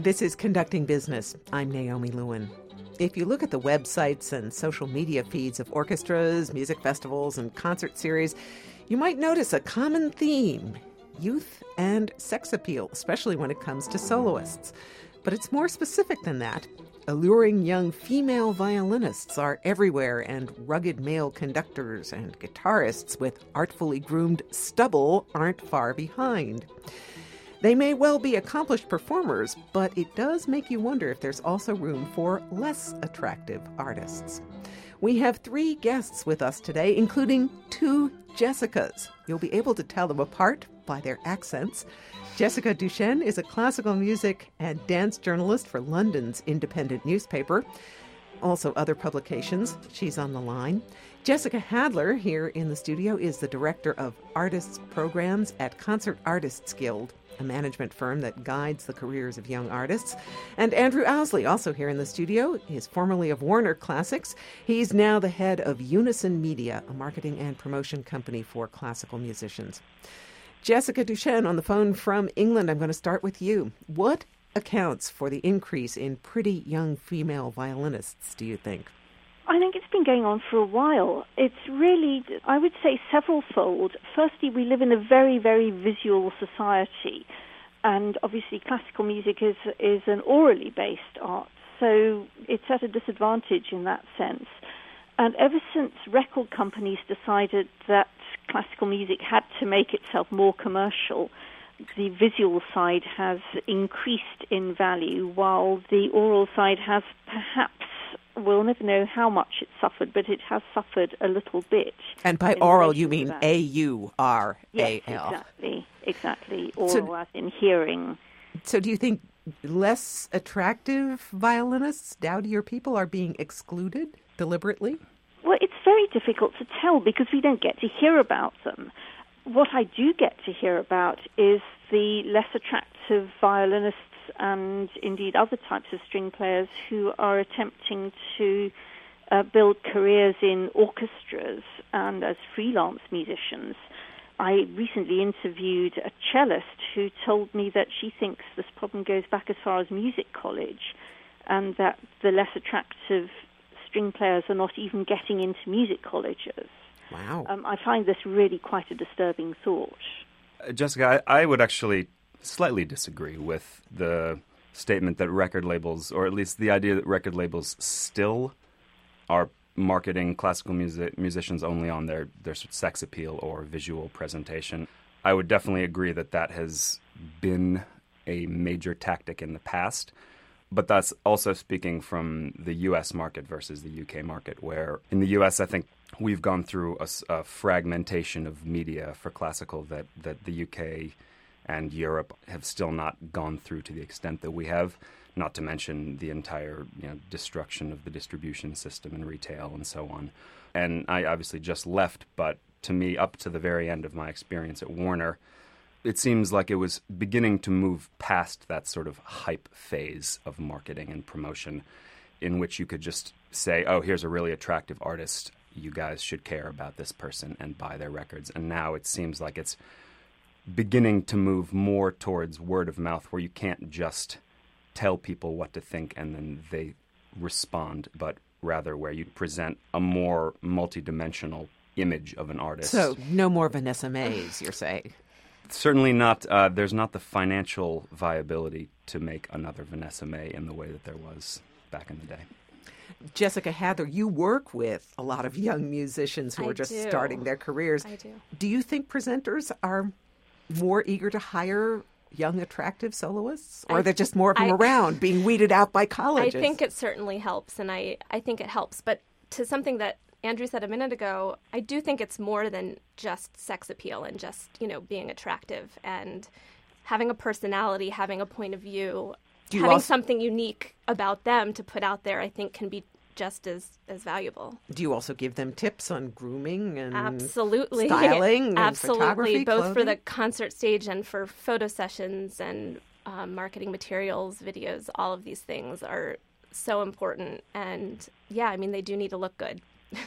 This is Conducting Business. I'm Naomi Lewin. If you look at the websites and social media feeds of orchestras, music festivals, and concert series, you might notice a common theme youth and sex appeal, especially when it comes to soloists. But it's more specific than that. Alluring young female violinists are everywhere, and rugged male conductors and guitarists with artfully groomed stubble aren't far behind. They may well be accomplished performers, but it does make you wonder if there's also room for less attractive artists. We have three guests with us today, including two Jessicas. You'll be able to tell them apart by their accents. Jessica Duchen is a classical music and dance journalist for London's independent newspaper, also other publications. She's on the line. Jessica Hadler, here in the studio, is the director of artists programs at Concert Artists Guild a management firm that guides the careers of young artists. And Andrew Ousley, also here in the studio, is formerly of Warner Classics. He's now the head of Unison Media, a marketing and promotion company for classical musicians. Jessica Duchen on the phone from England. I'm going to start with you. What accounts for the increase in pretty young female violinists, do you think? I think it's been going on for a while. It's really, I would say, several fold. Firstly, we live in a very, very visual society, and obviously, classical music is is an orally based art, so it's at a disadvantage in that sense. And ever since record companies decided that classical music had to make itself more commercial, the visual side has increased in value, while the oral side has perhaps we'll never know how much it suffered, but it has suffered a little bit. And by oral, you mean A U R A L. Exactly, exactly. Oral so, as in hearing. So, do you think less attractive violinists, dowdier people, are being excluded deliberately? Well, it's very difficult to tell because we don't get to hear about them. What I do get to hear about is the less attractive violinists and indeed other types of string players who are attempting to uh, build careers in orchestras and as freelance musicians. I recently interviewed a cellist who told me that she thinks this problem goes back as far as music college and that the less attractive string players are not even getting into music colleges. Wow. Um, I find this really quite a disturbing thought. Uh, Jessica, I, I, would actually slightly disagree with the statement that record labels, or at least the idea that record labels still are marketing classical music musicians only on their their sex appeal or visual presentation. I would definitely agree that that has been a major tactic in the past. But that's also speaking from the US market versus the UK market, where in the US, I think we've gone through a, a fragmentation of media for classical that, that the UK and Europe have still not gone through to the extent that we have. Not to mention the entire you know, destruction of the distribution system and retail and so on. And I obviously just left, but to me, up to the very end of my experience at Warner, it seems like it was beginning to move past that sort of hype phase of marketing and promotion in which you could just say, oh, here's a really attractive artist. You guys should care about this person and buy their records. And now it seems like it's beginning to move more towards word of mouth where you can't just tell people what to think and then they respond, but rather where you present a more multidimensional image of an artist. So, no more Vanessa-Maes, you're saying? Certainly not. Uh, there's not the financial viability to make another Vanessa-Mae in the way that there was back in the day. Jessica Hadler, you work with a lot of young musicians who I are just do. starting their careers. I do. Do you think presenters are more eager to hire young, attractive soloists, or I, are there just more of them I, around being weeded out by colleges? I think it certainly helps, and I, I think it helps. But to something that Andrew said a minute ago, I do think it's more than just sex appeal and just you know being attractive and having a personality, having a point of view, having also- something unique about them to put out there. I think can be just as as valuable. Do you also give them tips on grooming and absolutely styling, absolutely, both clothing? for the concert stage and for photo sessions and um, marketing materials, videos. All of these things are so important, and yeah, I mean they do need to look good.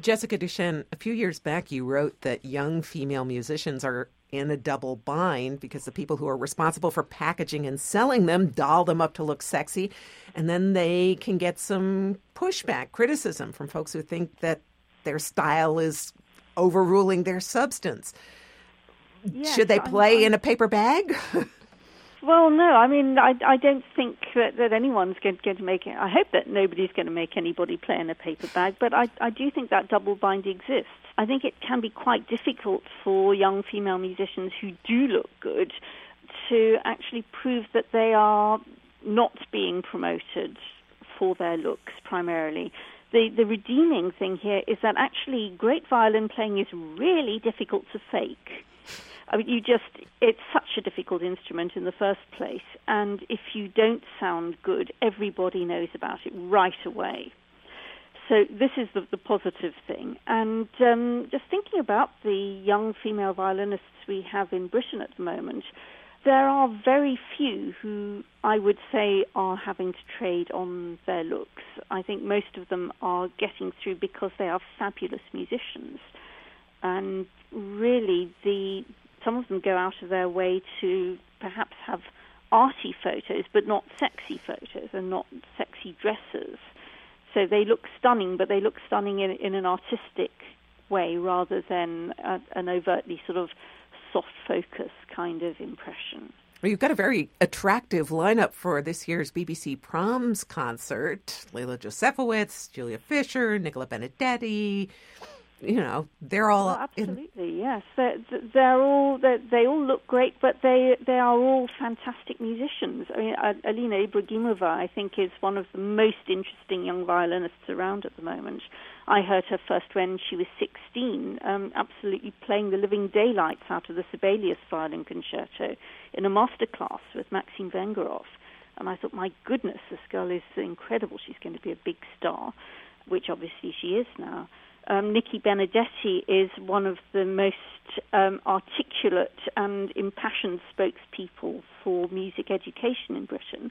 Jessica Duchen, a few years back, you wrote that young female musicians are in a double bind because the people who are responsible for packaging and selling them doll them up to look sexy. And then they can get some pushback, criticism from folks who think that their style is overruling their substance. Yes, Should they I'm- play I'm- in a paper bag? Well, no, I mean, I, I don't think that, that anyone's going, going to make it. I hope that nobody's going to make anybody play in a paper bag, but I, I do think that double bind exists. I think it can be quite difficult for young female musicians who do look good to actually prove that they are not being promoted for their looks primarily. The, the redeeming thing here is that actually great violin playing is really difficult to fake. I mean, you just, it's such a difficult instrument in the first place. And if you don't sound good, everybody knows about it right away. So this is the, the positive thing. And um, just thinking about the young female violinists we have in Britain at the moment, there are very few who I would say are having to trade on their looks. I think most of them are getting through because they are fabulous musicians. And really, the some of them go out of their way to perhaps have arty photos, but not sexy photos and not sexy dresses. So they look stunning, but they look stunning in, in an artistic way rather than a, an overtly sort of soft focus kind of impression. Well, you've got a very attractive lineup for this year's BBC Proms concert. Leila Josefowicz, Julia Fischer, Nicola Benedetti. You know, they're all Well, in- absolutely, yes. They're, they're all they're, they all look great, but they they are all fantastic musicians. I mean, Alina Ibragimova, I think, is one of the most interesting young violinists around at the moment. I heard her first when she was 16, um, absolutely playing the living daylights out of the Sibelius Violin Concerto in a master class with Maxim Vengerov. And I thought, my goodness, this girl is incredible. She's going to be a big star, which obviously she is now. Um, Nikki Benedetti is one of the most um, articulate and impassioned spokespeople for music education in Britain.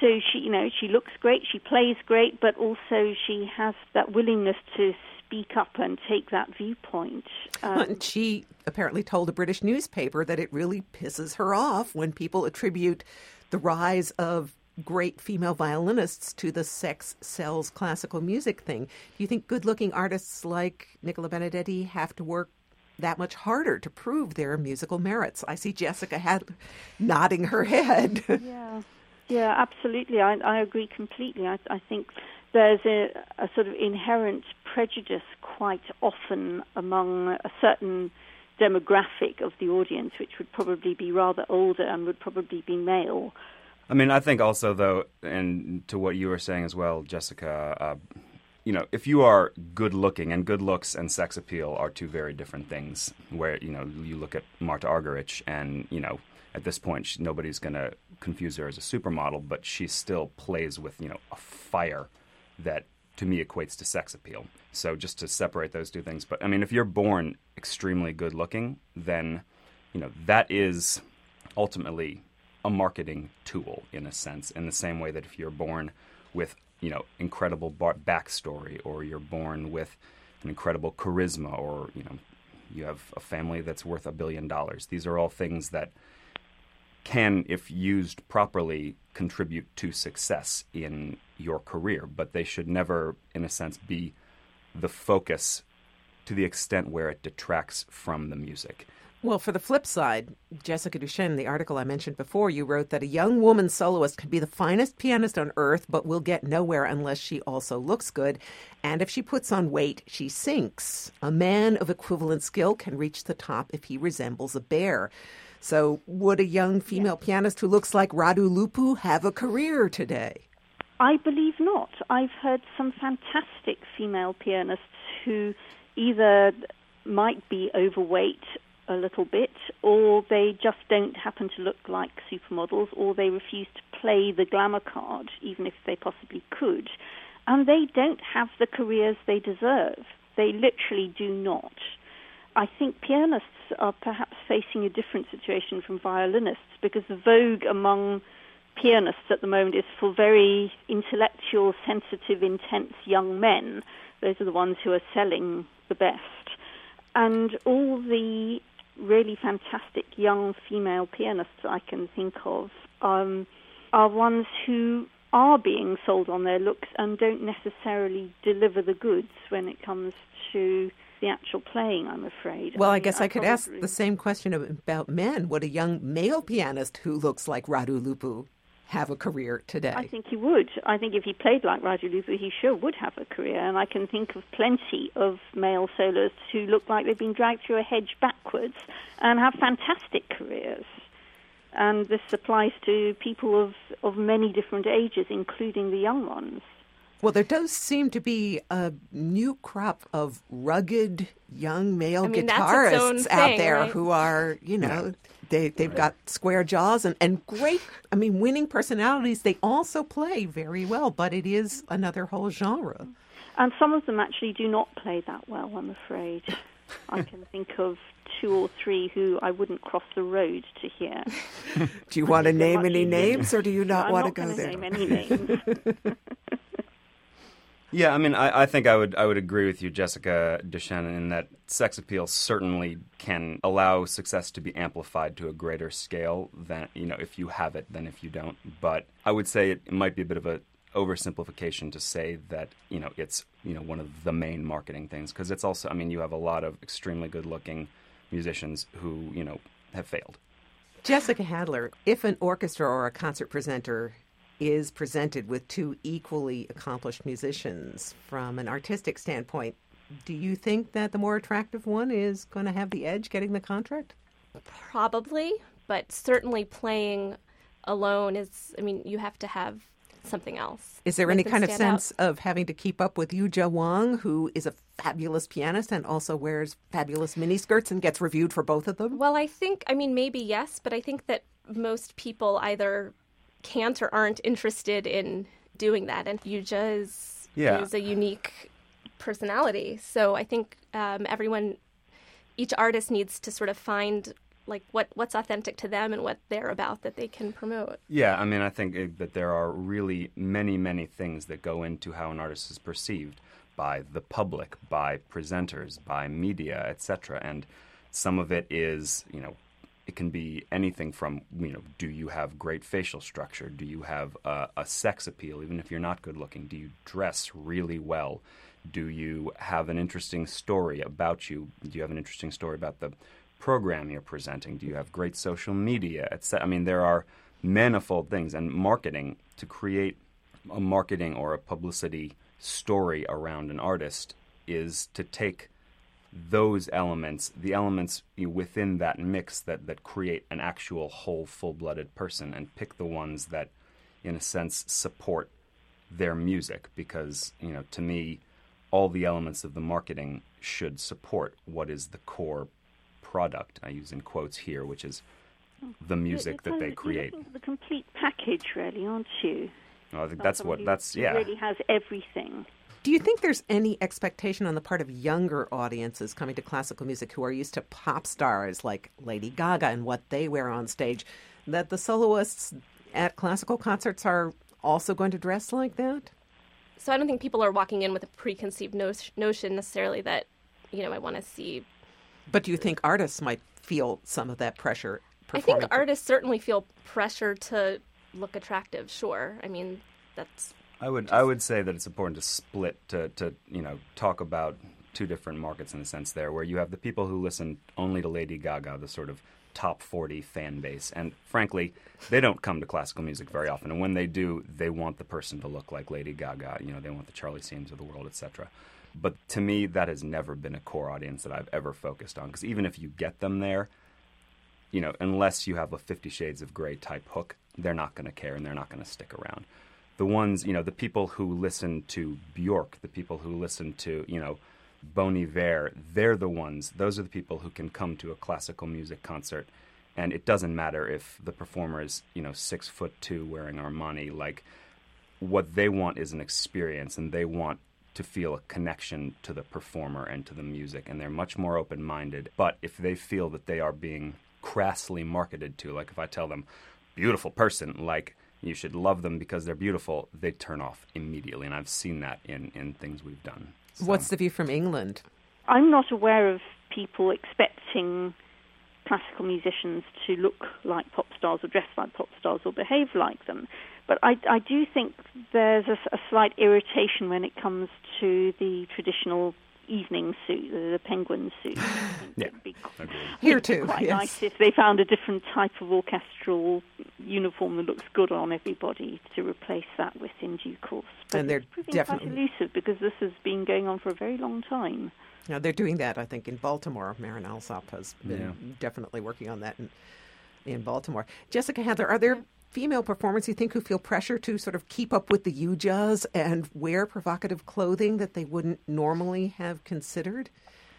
So she, you know, she looks great, she plays great, but also she has that willingness to speak up and take that viewpoint. Um, And she apparently told a British newspaper that it really pisses her off when people attribute the rise of great female violinists to the sex sells classical music thing. Do you think good looking artists like Nicola Benedetti have to work that much harder to prove their musical merits? I see Jessica had nodding her head. Yeah, yeah, absolutely. I, I agree completely. I, I think there's a, a sort of inherent prejudice quite often among a certain demographic of the audience, which would probably be rather older and would probably be male. I mean, I think also though, and to what you were saying as well, Jessica. Uh, you know, if you are good looking, and good looks and sex appeal are two very different things. Where you know you look at Martha Argerich, and you know at this point she, nobody's going to confuse her as a supermodel, but she still plays with you know a fire that to me equates to sex appeal. So just to separate those two things, but I mean, if you're born extremely good looking, then you know that is ultimately a marketing tool in a sense, in the same way that if you're born with you know incredible bar- backstory, or you're born with an incredible charisma, or you know you have a family that's worth a billion dollars. These are all things that can, if used properly, contribute to success in your career, but they should never, in a sense, be the focus to the extent where it detracts from the music. Well, for the flip side, Jessica Duchen, the article I mentioned before, you wrote that a young woman soloist could be the finest pianist on earth, but will get nowhere unless she also looks good. And if she puts on weight, she sinks. A man of equivalent skill can reach the top if he resembles a bear. So, would a young female pianist who looks like Radu Lupu have a career today? I believe not. I've heard some fantastic female pianists who either might be overweight a little bit, or they just don't happen to look like supermodels, or they refuse to play the glamour card, even if they possibly could. And they don't have the careers they deserve. They literally do not. I think pianists are perhaps facing a different situation from violinists because the vogue among pianists at the moment is for very intellectual, sensitive, intense young men. Those are the ones who are selling the best. And all the really fantastic young female pianists I can think of um, are ones who are being sold on their looks and don't necessarily deliver the goods when it comes to the actual playing, I'm afraid. Well, I, mean, guess I, could probably... ask the same question about men. Would a young male pianist who looks like Radu Lupu have a career today? I think he would. I think if he played like Roger Lupu, he sure would have a career. And I can think of plenty of male soloists who look like they've been dragged through a hedge backwards and have fantastic careers. And this applies to people of, of many different ages, including the young ones. Well, there does seem to be a new crop of rugged young male I mean, guitarists thing, out there right? who are, you know, they they've got square jaws and, and great, I mean, winning personalities. They also play very well, but it is another whole genre. And some of them actually do not play that well, I'm afraid. I can think of two or three who I wouldn't cross the road to hear. Do you want to name any names, or do you not I'm want not to go there? name any names. Yeah, I mean, I, I think I would I would agree with you, Jessica Duchen, in that sex appeal certainly can allow success to be amplified to a greater scale than you know if you have it than if you don't. But I would say it might be a bit of a oversimplification to say that you know it's you know one of the main marketing things because it's also I mean you have a lot of extremely good looking musicians who you know have failed. Jessica Hadler, if an orchestra or a concert presenter is presented with two equally accomplished musicians from an artistic standpoint, do you think that the more attractive one is going to have the edge getting the contract? Probably, but certainly playing alone is, I mean, you have to have something else. Is there any kind of stand out. sense of having to keep up with Yuja Wang, who is a fabulous pianist and also wears fabulous miniskirts and gets reviewed for both of them? Well, I think, I mean, maybe yes, but I think that most people either can't or aren't interested in doing that. And Yuja is, Yeah. is a unique personality. So I think um, everyone, each artist needs to sort of find like what, what's authentic to them and what they're about that they can promote. Yeah, I mean, I think that there are really many, many things that go into how an artist is perceived by the public, by presenters, by media, etc. And some of it is, you know, it can be anything from, you know, do you have great facial structure? Do you have a, a sex appeal, even if you're not good looking? Do you dress really well? Do you have an interesting story about you? Do you have an interesting story about the program you're presenting? Do you have great social media? Etc. I mean, there are manifold things, and marketing to create a marketing or a publicity story around an artist is to take those elements, the elements within that mix that, that create an actual whole, full blooded person, and pick the ones that, in a sense, support their music. Because, you know, to me, all the elements of the marketing should support what is the core product. I use in quotes here, which is oh, the music that they create. You're looking for the complete package, really, aren't you? I think that's someone what that's yeah. really has everything. Do you think there's any expectation on the part of younger audiences coming to classical music who are used to pop stars like Lady Gaga and what they wear on stage that the soloists at classical concerts are also going to dress like that? So I don't think people are walking in with a preconceived no- notion necessarily that, you know, I want to see But do you think artists might feel some of that pressure? I think artists certainly feel pressure to look attractive. Sure, I mean that's I would I would say that it's important to split to to you know talk about two different markets in a sense there, where you have the people who listen only to Lady Gaga, the sort of top 40 fan base, and frankly, they don't come to classical music very often. And when they do, they want the person to look like Lady Gaga. You know, they want the Charlie Sheens of the world, etc. But to me, that has never been a core audience that I've ever focused on. Because even if you get them there, you know, unless you have a Fifty Shades of Grey type hook, they're not going to care and they're not going to stick around. The ones, you know, the people who listen to Bjork, the people who listen to, you know, Bon Iver, they're the ones, those are the people who can come to a classical music concert. And it doesn't matter if the performer is, you know, six foot two wearing Armani. Like, what they want is an experience and they want to feel a connection to the performer and to the music. And they're much more open minded. But if they feel that they are being crassly marketed to, like if I tell them, beautiful person, like, you should love them because they're beautiful, they turn off immediately. And I've seen that in, in things we've done. So- What's the view from England? I'm not aware of people expecting classical musicians to look like pop stars or dress like pop stars or behave like them. But I, I do think there's a, a slight irritation when it comes to the traditional evening suit, the, penguin suit. yeah, be, here too. Quite yes. nice if they found a different type of orchestral uniform that looks good on everybody to replace that with in due course. But and they're it's proving definitely quite elusive because this has been going on for a very long time. Now they're doing that, I think, in Baltimore. Marin Alsop has been Yeah. definitely working on that in, in Baltimore. Jessica Hadler, are there female performers you think who feel pressure to sort of keep up with the Yujas and wear provocative clothing that they wouldn't normally have considered?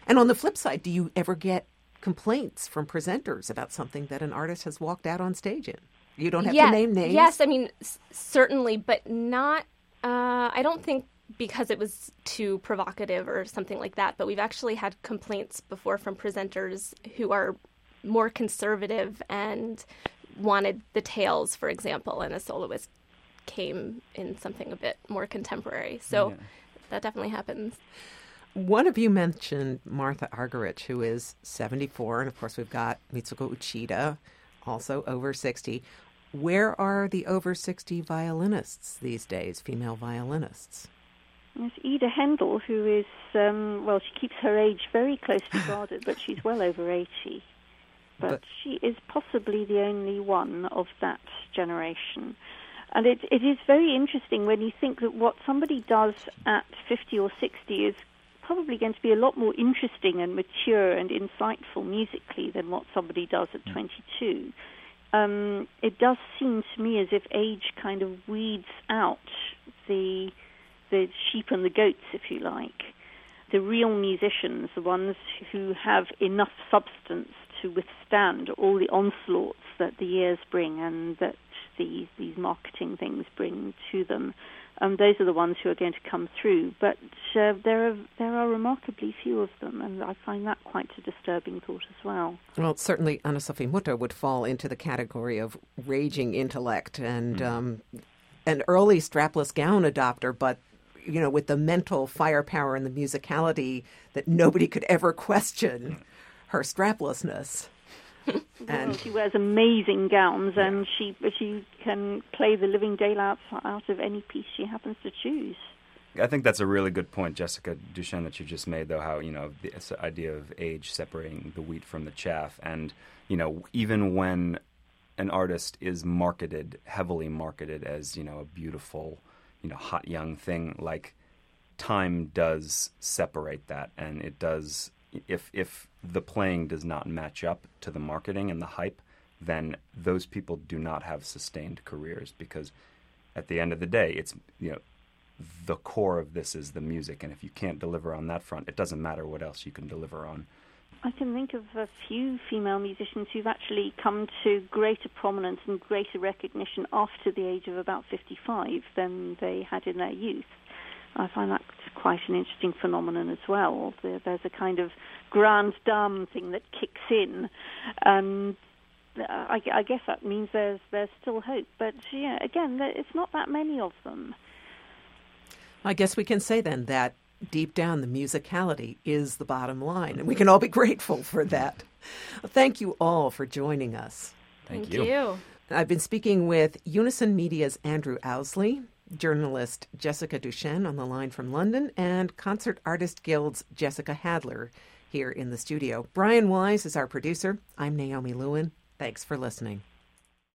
And on the flip side, do you ever get complaints from presenters about something that an artist has walked out on stage in? You don't have yeah, to name names. Yes, I mean s- certainly, but not. Uh, I don't think because it was too provocative or something like that. But we've actually had complaints before from presenters who are more conservative and wanted the tails, for example, and a soloist came in something a bit more contemporary. So that definitely happens. One of you mentioned Martha Argerich, who is 74, and of course we've got Mitsuko Uchida, also over 60. Where are the over 60 violinists these days, female violinists? There's Ida Haendel, who is, um, well, she keeps her age very closely guarded, but she's well over 80. But, But- she is possibly the only one of that generation. And it, it is very interesting when you think that what somebody does at 50 or 60 is probably going to be a lot more interesting and mature and insightful musically than what somebody does at 22. Um, it does seem to me as if age kind of weeds out the the sheep and the goats, if you like. The real musicians, the ones who have enough substance to withstand all the onslaughts that the years bring and that these these marketing things bring to them. Um, those are the ones who are going to come through. But uh, there are there are remarkably few of them, and I find that quite a disturbing thought as well. Well, certainly Anna Sophie Mutter would fall into the category of raging intellect and um, an early strapless gown adopter, but you know, with the mental firepower and the musicality that nobody could ever question her straplessness. Well, and she wears amazing gowns, and she she can play the living daylights out of any piece she happens to choose. I think that's a really good point, Jessica Duchen, that you just made, though, how, you know, the this idea of age separating the wheat from the chaff. And, you know, even when an artist is marketed, heavily marketed as, you know, a beautiful, you know, hot young thing, like time does separate that. And it does, if, if the playing does not match up to the marketing and the hype, then those people do not have sustained careers because at the end of the day, it's, you know, the core of this is the music, and if you can't deliver on that front, it doesn't matter what else you can deliver on. I can think of a few female musicians who've actually come to greater prominence and greater recognition after the age of about 55 than they had in their youth. I find that quite an interesting phenomenon as well. There, there's a kind of grand dame thing that kicks in, and I, I guess that means there's there's still hope. But yeah, again, there- it's not that many of them. I guess we can say then that deep down the musicality is the bottom line, and we can all be grateful for that. Thank you all for joining us. Thank, you. I've been speaking with Unison Media's Andrew Ousley, journalist Jessica Duchen on the line from London, and Concert Artist Guild's Jessica Hadler here in the studio. Brian Wise is our producer. I'm Naomi Lewin. Thanks for listening.